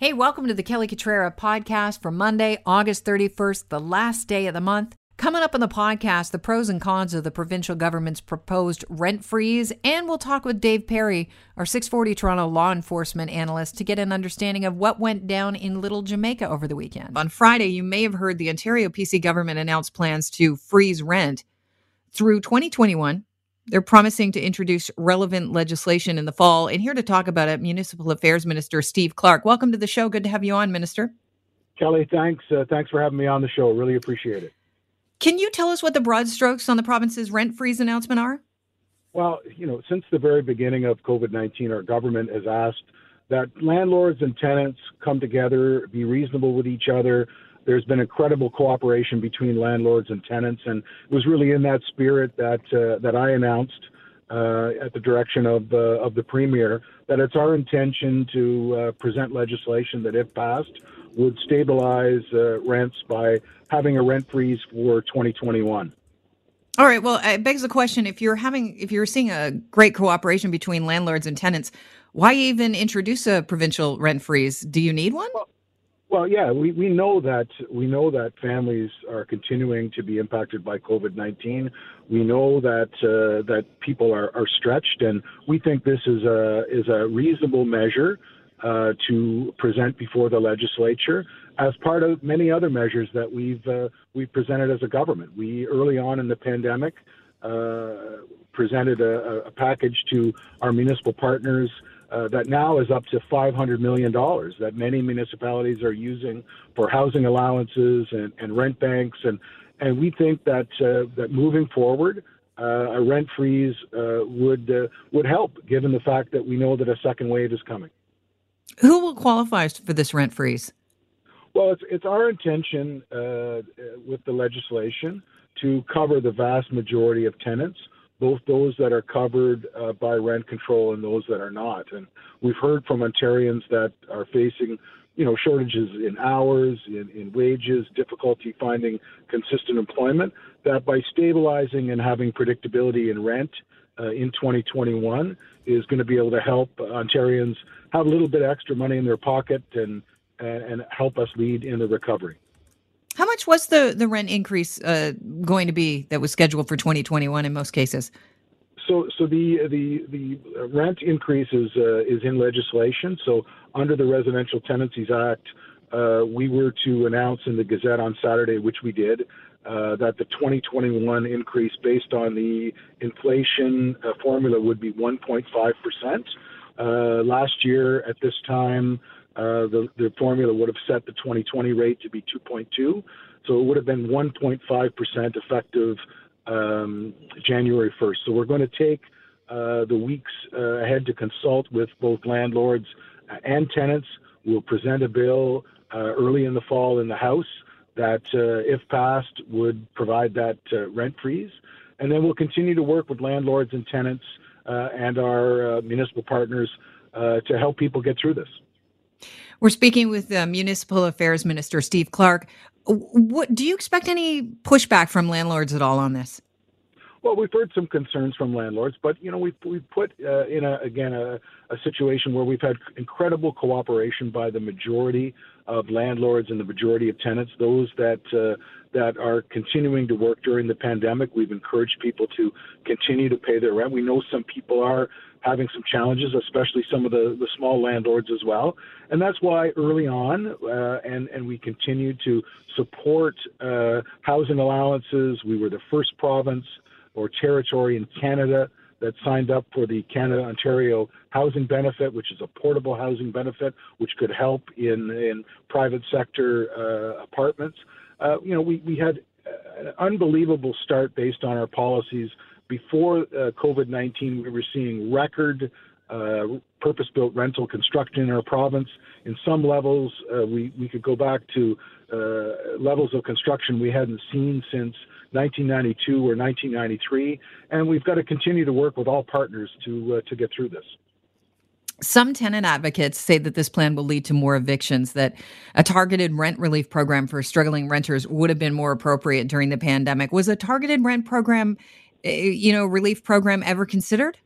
Hey, welcome to the Kelly Cutrara podcast for Monday, August 31st, the last day of the month. Coming up on the podcast, the pros and cons of the provincial government's proposed rent freeze, and we'll talk with Dave Perry, our 640 Toronto law enforcement analyst, to get an understanding of what went down in Little Jamaica over the weekend. On Friday, you may have heard the Ontario PC government announce plans to freeze rent through 2021 they're promising to introduce relevant legislation in the fall. And here to talk about it, Municipal Affairs Minister Steve Clark. Welcome to the show. Good to have you on, Minister. Kelly, thanks. Uh, thanks for having me on the show. Really appreciate it. Can you tell us what the broad strokes on the province's rent freeze announcement are? Well, you know, since the very beginning of COVID 19, our government has asked that landlords and tenants come together, be reasonable with each other, there's been incredible cooperation between landlords and tenants, and it was really in that spirit that uh, that I announced uh, at the direction of uh, of the premier that it's our intention to uh, present legislation that, if passed, would stabilize uh, rents by having a rent freeze for 2021. All right. Well, it begs the question: if you're having, if you're seeing a great cooperation between landlords and tenants, why even introduce a provincial rent freeze? Do you need one? Well, well, yeah, we, we know that we know that families are continuing to be impacted by COVID nineteen. We know that uh, that people are, are stretched, and we think this is a is a reasonable measure uh, to present before the legislature as part of many other measures that we've uh, we've presented as a government. We early on in the pandemic uh, presented a, a package to our municipal partners uh, that now is up to $500 million that many municipalities are using for housing allowances and, and rent banks. And, and we think that, uh, that moving forward, uh, a rent freeze uh, would, uh, would help, given the fact that we know that a second wave is coming. Who will qualify for this rent freeze? Well, it's, it's our intention with the legislation to cover the vast majority of tenants both those that are covered uh, by rent control and those that are not. And we've heard from Ontarians that are facing, you know, shortages in hours, in, in wages, difficulty finding consistent employment. That by stabilizing and having predictability in rent uh, in 2021 is going to be able to help Ontarians have a little bit extra money in their pocket and and, and help us lead in the recovery. How much was the the rent increase uh, going to be that was scheduled for 2021 in most cases? So, so the the the rent increase is uh, is in legislation. So, under the Residential Tenancies Act, uh, we were to announce in the Gazette on Saturday, which we did, uh, that the 2021 increase based on the inflation uh, formula would be 1.5 percent. Uh, last year at this time, uh, the, the formula would have set the 2020 rate to be 2.2. So it would have been 1.5% effective um, January 1st. So we're going to take uh, the weeks uh, ahead to consult with both landlords and tenants. We'll present a bill uh, early in the fall in the House that, uh, if passed, would provide that rent freeze. And then we'll continue to work with landlords and tenants and our municipal partners to help people get through this. We're speaking with the Municipal Affairs Minister Steve Clark. What do you expect any pushback from landlords at all on this? Well, we've heard some concerns from landlords, but you know we've we've put uh, in a again a, a situation where we've had incredible cooperation by the majority of landlords and the majority of tenants. Those that uh, that are continuing to work during the pandemic, we've encouraged people to continue to pay their rent. We know some people are having some challenges, especially some of the, the small landlords as well. And that's why early on, uh, and, and we continue to support uh, housing allowances. We were the first province or territory in Canada that signed up for the Canada Ontario Housing Benefit, which is a portable housing benefit, which could help in, in private sector uh, apartments. Uh, you know, we, we had an unbelievable start based on our policies before uh, COVID 19, we were seeing record uh, purpose built rental construction in our province. In some levels, uh, we, we could go back to uh, levels of construction we hadn't seen since 1992 or 1993. And we've got to continue to work with all partners to, uh, to get through this. Some tenant advocates say that this plan will lead to more evictions, that a targeted rent relief program for struggling renters would have been more appropriate during the pandemic. Was a targeted rent program you know, relief program ever considered?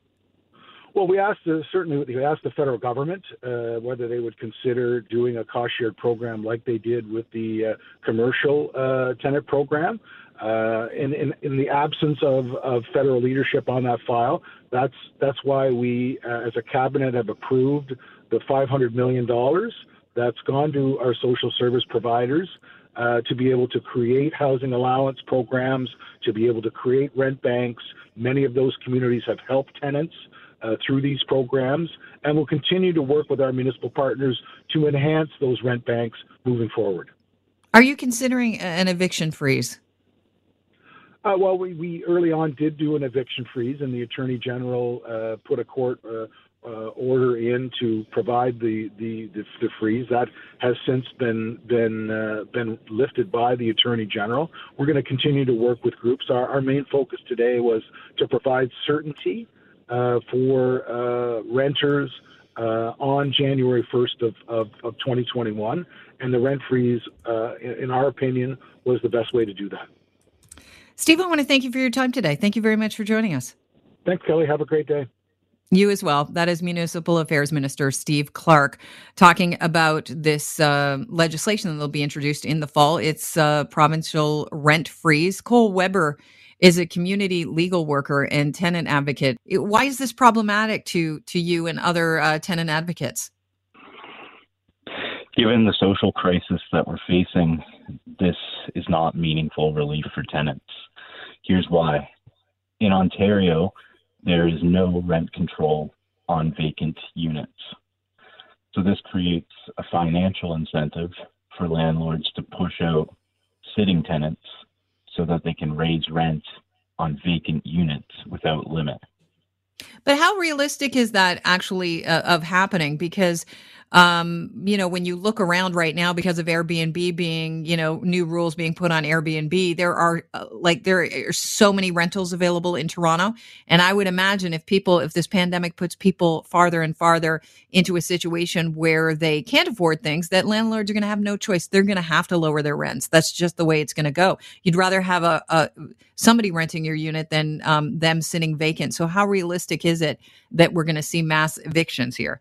Well, we asked uh, certainly we asked the federal government uh, whether they would consider doing a cost shared program like they did with the uh, commercial uh, tenant program. Uh, in, in, in, the absence of, of, federal leadership on that file, that's that's why we, uh, as a cabinet, have approved the 500 million dollars that's gone to our social service providers uh, to be able to create housing allowance programs, to be able to create rent banks. Many of those communities have helped tenants uh, through these programs, and we'll continue to work with our municipal partners to enhance those rent banks moving forward. Are you considering an eviction freeze? Uh, well, we, we early on did do an eviction freeze, and the attorney general uh, put a court uh, uh order in to provide the, the, the, the, freeze. That has since been been uh, been lifted by the attorney general. We're going to continue to work with groups. Our, our main focus today was to provide certainty uh, for renters. on January 1st of, of, of, 2021, and the rent freeze, in, in our opinion, was the best way to do that. Steve, I want to thank you for your time today. Thank you very much for joining us. Thanks, Kelly. Have a great day. You as well. That is Municipal Affairs Minister Steve Clark talking about this uh, legislation that will be introduced in the fall. It's uh, provincial rent freeze. Cole Webber is a community legal worker and tenant advocate. Why is this problematic to to you and other uh, tenant advocates? Given the social crisis that we're facing, this is not meaningful relief for tenants. Here's why. In Ontario, there is no rent control on vacant units. So this creates a financial incentive for landlords to push out sitting tenants so that they can raise rent on vacant units without limit. But how realistic is that actually uh, of happening? Because um, you know, when you look around right now because of Airbnb being, you know, new rules being put on Airbnb, there are uh, like there are so many rentals available in Toronto, and I would imagine if people, if this pandemic puts people farther and farther into a situation where they can't afford things, that landlords are going to have no choice. They're going to have to lower their rents. That's just the way it's going to go. You'd rather have a, a somebody renting your unit than um, them sitting vacant. So how realistic is it that we're going to see mass evictions here?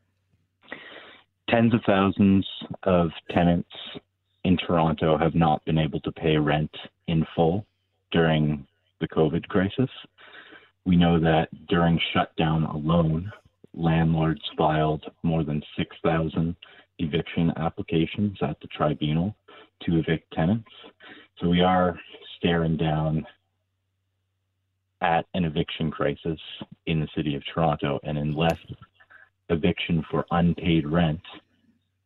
Tens of thousands of tenants in Toronto have not been able to pay rent in full during the COVID crisis. We know that during shutdown alone, landlords filed more than 6,000 eviction applications at the tribunal to evict tenants. So we are staring down at an eviction crisis in the city of Toronto. And unless eviction for unpaid rent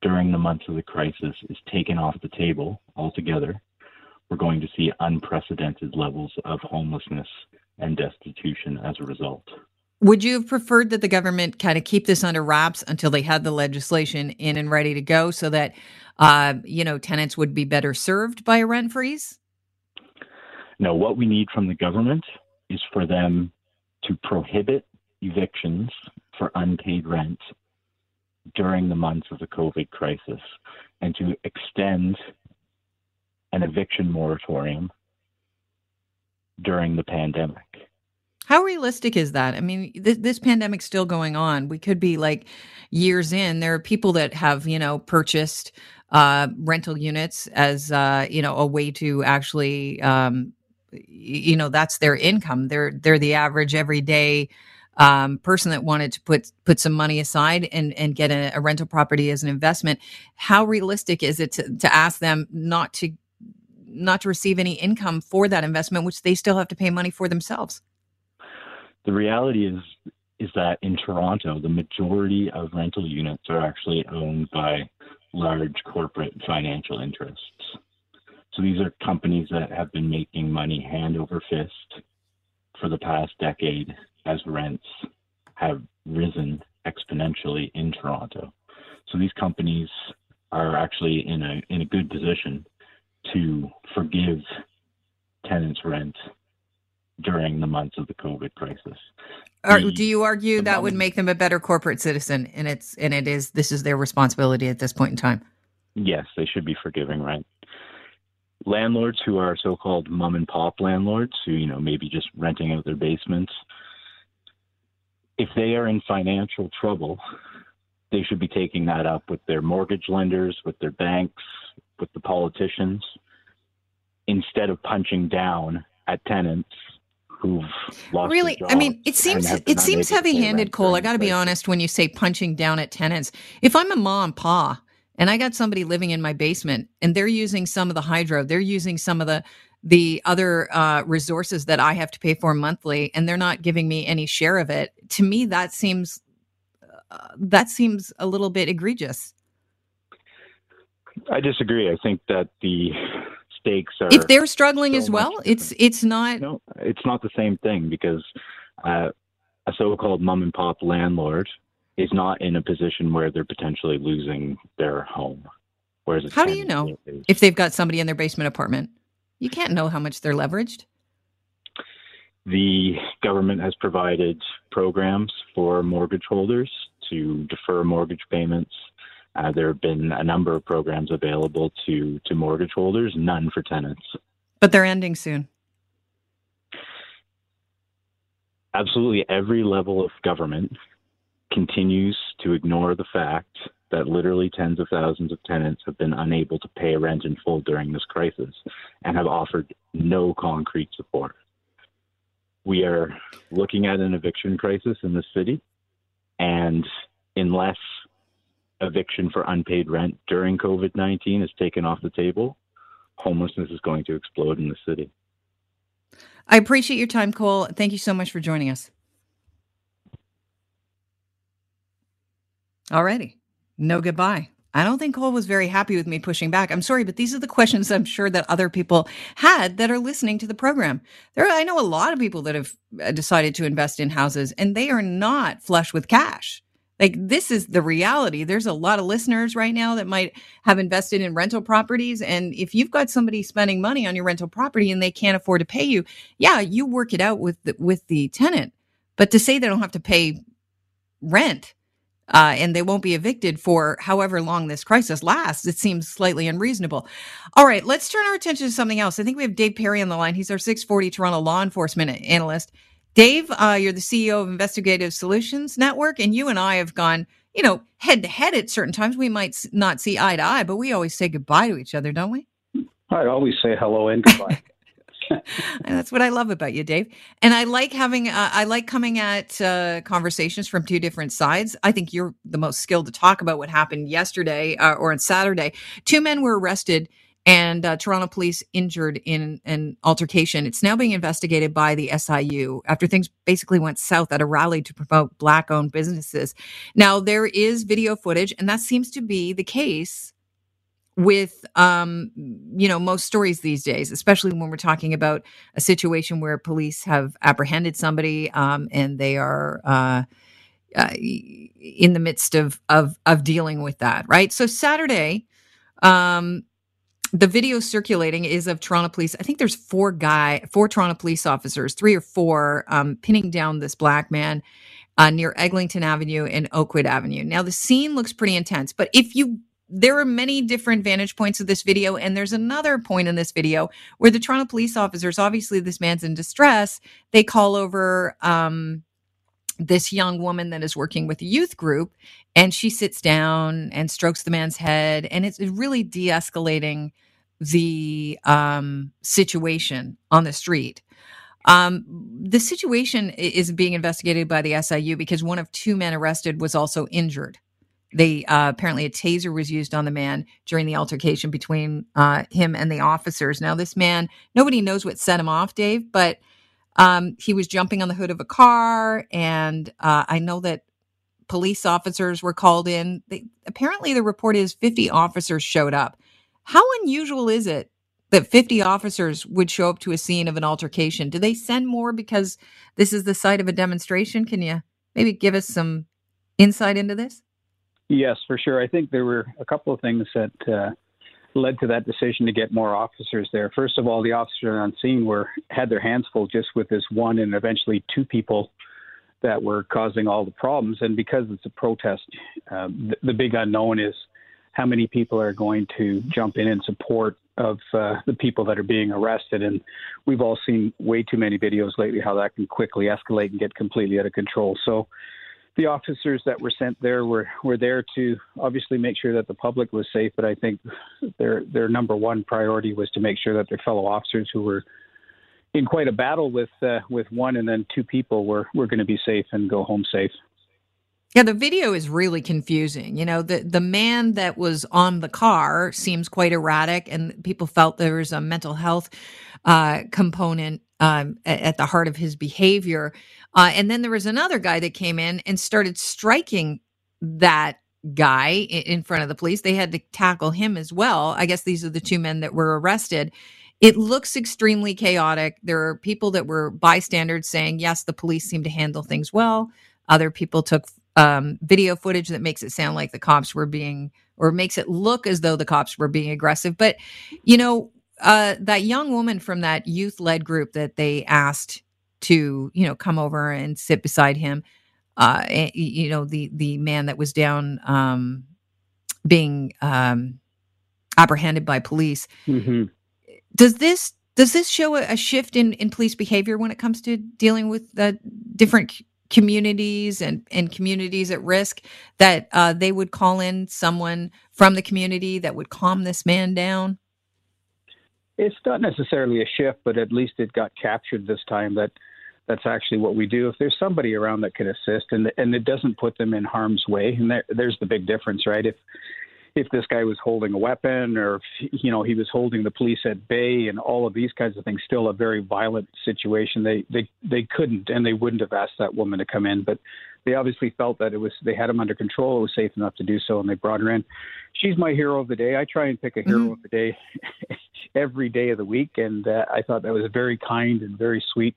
during the months of the crisis is taken off the table altogether, we're going to see unprecedented levels of homelessness and destitution as a result. Would you have preferred that the government kind of keep this under wraps until they had the legislation in and ready to go so that, uh, you know, tenants would be better served by a rent freeze? No, what we need from the government is for them to prohibit evictions for unpaid rent during the months of the COVID crisis and to extend an eviction moratorium during the pandemic. How realistic is that? I mean, this, this pandemic's still going on. We could be like years in. There are people that have, you know, purchased uh, rental units as, uh, you know, a way to actually, um, you know, that's their income. They're they're the average everyday um, person that wanted to put put some money aside and and get a, a rental property as an investment. How realistic is it to, to ask them not to not to receive any income for that investment, which they still have to pay money for themselves? The reality is is that in Toronto, the majority of rental units are actually owned by large corporate financial interests. So these are companies that have been making money hand over fist for the past decade as rents have risen exponentially in Toronto. So these companies are actually in a in a good position to forgive tenants' rent during the months of the COVID crisis. The, do you argue that moment, would make them a better corporate citizen? And it's and it is this is their responsibility at this point in time. Yes, they should be forgiving rent. Landlords who are so-called mom and pop landlords, who you know maybe just renting out their basements, if they are in financial trouble, they should be taking that up with their mortgage lenders, with their banks, with the politicians, instead of punching down at tenants who've lost their jobs. really i mean it seems it seems heavy-handed cole i got to be honest when you say punching down at tenants if i'm a mom and pa and i got somebody living in my basement and they're using some of the hydro they're using some of the the other uh, resources that i have to pay for monthly and they're not giving me any share of it to me that seems uh, that seems a little bit egregious i disagree i think that the stakes are. If they're struggling so as well, it's it's not. No, it's not the same thing because uh, a so-called mom and pop landlord is not in a position where they're potentially losing their home. Whereas how do you know is, if they've got somebody in their basement apartment? You can't know how much they're leveraged. The government has provided programs for mortgage holders to defer mortgage payments uh, there have been a number of programs available to, to mortgage holders, none for tenants. But they're ending soon. Absolutely every level of government continues to ignore the fact that literally tens of thousands of tenants have been unable to pay rent in full during this crisis and have offered no concrete support. We are looking at an eviction crisis in the city, and unless eviction for unpaid rent during COVID 19 is taken off the table, homelessness is going to explode in the city. I appreciate your time, Cole. Thank you so much for joining us. Alrighty. No goodbye. I don't think Cole was very happy with me pushing back. I'm sorry, but these are the questions I'm sure that other people had that are listening to the program. There, I know a lot of people that have uh, decided to invest in houses and they are not flush with cash. Like this is the reality. There's a lot of listeners right now that might have invested in rental properties. And if you've got somebody spending money on your rental property and they can't afford to pay you, yeah, you work it out with the, with the tenant. But to say they don't have to pay rent uh, and they won't be evicted for however long this crisis lasts, it seems slightly unreasonable. All right, let's turn our attention to something else. I think we have Dave Perry on the line. He's our 640 Toronto law enforcement analyst. Dave, uh, you're the CEO of Investigative Solutions Network, and you and I have gone, you know, head to head at certain times. We might not see eye to eye, but we always say goodbye to each other, don't we? I always say hello and goodbye. and that's what I love about you, Dave. And I like having, uh, I like coming at uh, conversations from two different sides. I think you're the most skilled to talk about what happened yesterday uh, or on Saturday. Two men were arrested and uh, Toronto police injured in an altercation. It's now being investigated by the SIU after things basically went south at a rally to promote black owned businesses. Now, there is video footage, and that seems to be the case with um, you know most stories these days especially when we're talking about a situation where police have apprehended somebody um, and they are uh, uh, in the midst of, of of dealing with that right so saturday um, the video circulating is of Toronto police. I think there's four guy, four Toronto police officers, three or four, um, pinning down this black man uh, near Eglinton Avenue and Oakwood Avenue. Now the scene looks pretty intense, but if you there are many different vantage points of this video, and there's another point in this video where the Toronto police officers, obviously this man's in distress, they call over um, this young woman that is working with a youth group and she sits down and strokes the man's head and it's really de-escalating the um, situation on the street. Um, the situation is being investigated by the siu because one of two men arrested was also injured they uh, apparently a taser was used on the man during the altercation between uh, him and the officers now this man nobody knows what set him off dave but um, he was jumping on the hood of a car, and uh, I know that police officers were called in. They, apparently, the report is 50 officers showed up. How unusual is it that 50 officers would show up to a scene of an altercation? Do they send more because this is the site of a demonstration? Can you maybe give us some insight into this? Yes, for sure. I think there were a couple of things that uh, led to that decision to get more officers there. First of all, the officers on scene were had their hands full just with this one and eventually two people that were causing all the problems. And because it's a protest, um, the, the, big unknown is how many people are going to jump in in support of uh, the people that are being arrested. And we've all seen way too many videos lately how that can quickly escalate and get completely out of control. So the officers that were sent there were, were there to obviously make sure that the public was safe, but I think their their number one priority was to make sure that their fellow officers who were in quite a battle with uh, with one and then two people were were going to be safe and go home safe. Yeah, the video is really confusing. You know, the the man that was on the car seems quite erratic, and people felt there was a mental health uh, component um, at, the heart of his behavior. Uh, and then there was another guy that came in and started striking that guy in front of the police. They had to tackle him as well. I guess these are the two men that were arrested. It looks extremely chaotic. There are people that were bystanders saying, yes, the police seem to handle things well. Other people took um, video footage that makes it sound like the cops were being, or makes it look as though the cops were being aggressive. But, you know, uh, that young woman from that youth led group that they asked to you know come over and sit beside him uh you know the the man that was down um being um apprehended by police mm-hmm. does this does this show a, a, shift in in police behavior when it comes to dealing with the different communities and and communities at risk that uh, they would call in someone from the community that would calm this man down it's not necessarily a shift, but at least it got captured this time that that's actually what we do. If there's somebody around that can assist and and it doesn't put them in harm's way, and there, there's the big difference, right? If if this guy was holding a weapon or if, you know he was holding the police at bay and all of these kinds of things still a very violent situation. They they they couldn't and they wouldn't have asked that woman to come in but they obviously felt that it was they had him under control. It was safe enough to do so and they brought her in. She's my hero of the day. I try and pick a hero mm-hmm. of the day every day of the week. And uh, i thought that was very kind and very sweet.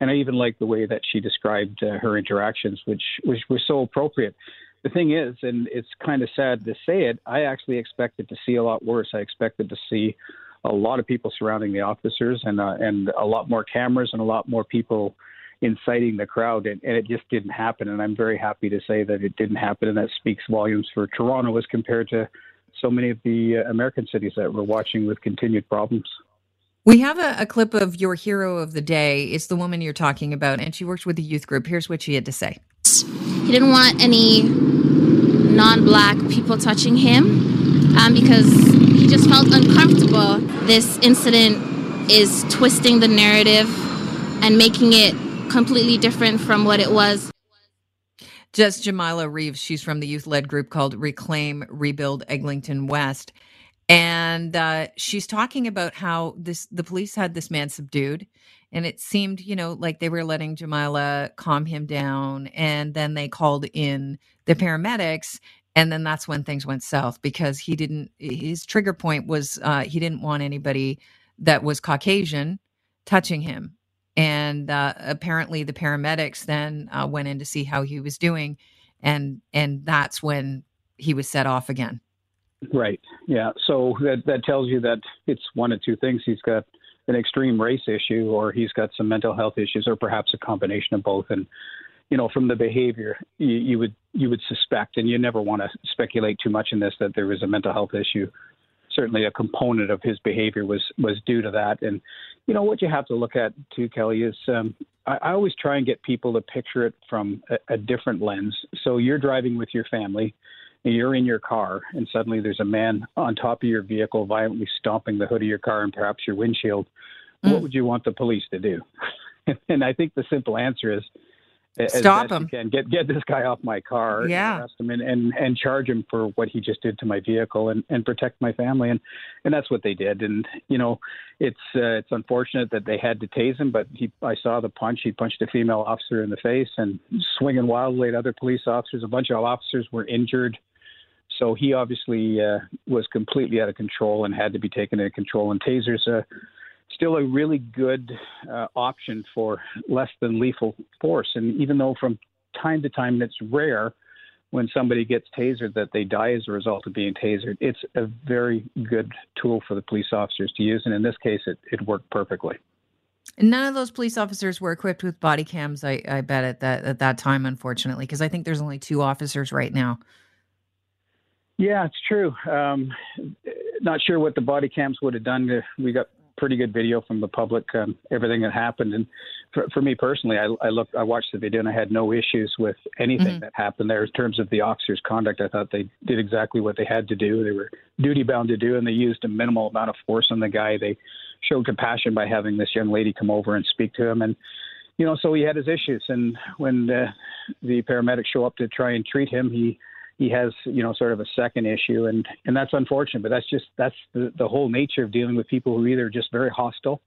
And i even liked the way that she described uh, her interactions which which was so appropriate the thing is, and it's kind of sad to say it, I actually expected to see a lot worse. I expected to see a lot of people surrounding the officers and uh, and a lot more cameras and a lot more people inciting the crowd, and, and, it just didn't happen. And I'm very happy to say that it didn't happen, and that speaks volumes for Toronto as compared to so many of the uh, American cities that we're watching with continued problems. We have a, a, clip of your hero of the day. It's the woman you're talking about, and she works with a youth group. Here's what she had to say. He didn't want any non black people touching him um, because he just felt uncomfortable. This incident is twisting the narrative and making it completely different from what it was. Just Jamila Reeves. She's from the youth led group called Reclaim Rebuild Eglinton West. And uh, she's talking about how this the police had this man subdued and it seemed you know like they were letting jamila calm him down and then they called in the paramedics and then that's when things went south because he didn't his trigger point was uh, he didn't want anybody that was caucasian touching him. And uh, apparently the paramedics then uh, went in to see how he was doing and and that's when he was set off again. Right. Yeah. So that that tells you that it's one of two things. He's got an extreme race issue or he's got some mental health issues or perhaps a combination of both. And you know from the behavior you, you would you would suspect and you never want to speculate too much in this that there was a mental health issue. Certainly a component of his behavior was was due to that. And you know what you have to look at too kelly is um, I, I always try and get people to picture it from a, a different lens. So you're driving with your family you're in your car and suddenly there's a man on top of your vehicle violently stomping the hood of your car and perhaps your windshield, mm. what would you want the police to do? and I think the simple answer is stop him. can get get this guy off my car. Yeah. And arrest him and, and and charge him for what he just did to my vehicle and and protect my family and and that's what they did. And you know, it's uh, it's unfortunate that they had to tase him, but he I saw the punch. He punched a female officer in the face and swinging wildly at other police officers. A bunch of officers were injured. So he obviously uh, was completely out of control and had to be taken into control. And tasers are still a really good uh, option for less than lethal force. And even though from time to time it's rare when somebody gets tasered that they die as a result of being tasered, it's a very good tool for the police officers to use. And in this case, it, it worked perfectly. None of those police officers were equipped with body cams. I, I bet at that at that time, unfortunately, because I think there's only two officers right now Yeah, it's true. Um, not sure what the body cams would have done. We got pretty good video from the public, um, everything that happened. And for, for me personally, I, I looked, I watched the video, and I had no issues with anything mm-hmm. that happened there in terms of the officers' conduct. I thought they did exactly what they had to do. They were duty bound to do, and they used a minimal amount of force on the guy. They showed compassion by having this young lady come over and speak to him, and you know, so he had his issues. And when the, the paramedics show up to try and treat him, he he has you know sort of a second issue and and that's unfortunate but that's just that's the, the whole nature of dealing with people who either just very hostile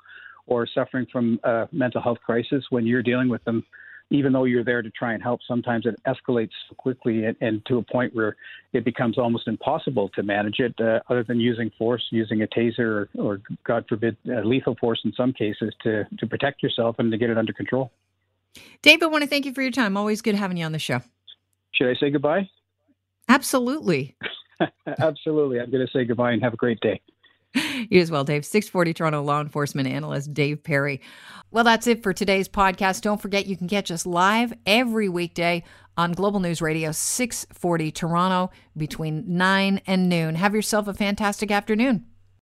or suffering from a mental health crisis when you're dealing with them even though you're there to try and help sometimes it escalates quickly and, and to a point where it becomes almost impossible to manage it uh, other than using force using a taser or, or god forbid uh, lethal force in some cases to to protect yourself and to get it under control David, I want to thank you for your time. Always good having you on the show. Should I say goodbye? Absolutely. Absolutely. I'm going to say goodbye and have a great day. You as well, Dave. 640 Toronto law enforcement analyst Dave Perry. Well, that's it for today's podcast. Don't forget you can catch us live every weekday on Global News Radio 640 Toronto between 9 and noon. Have yourself a fantastic afternoon.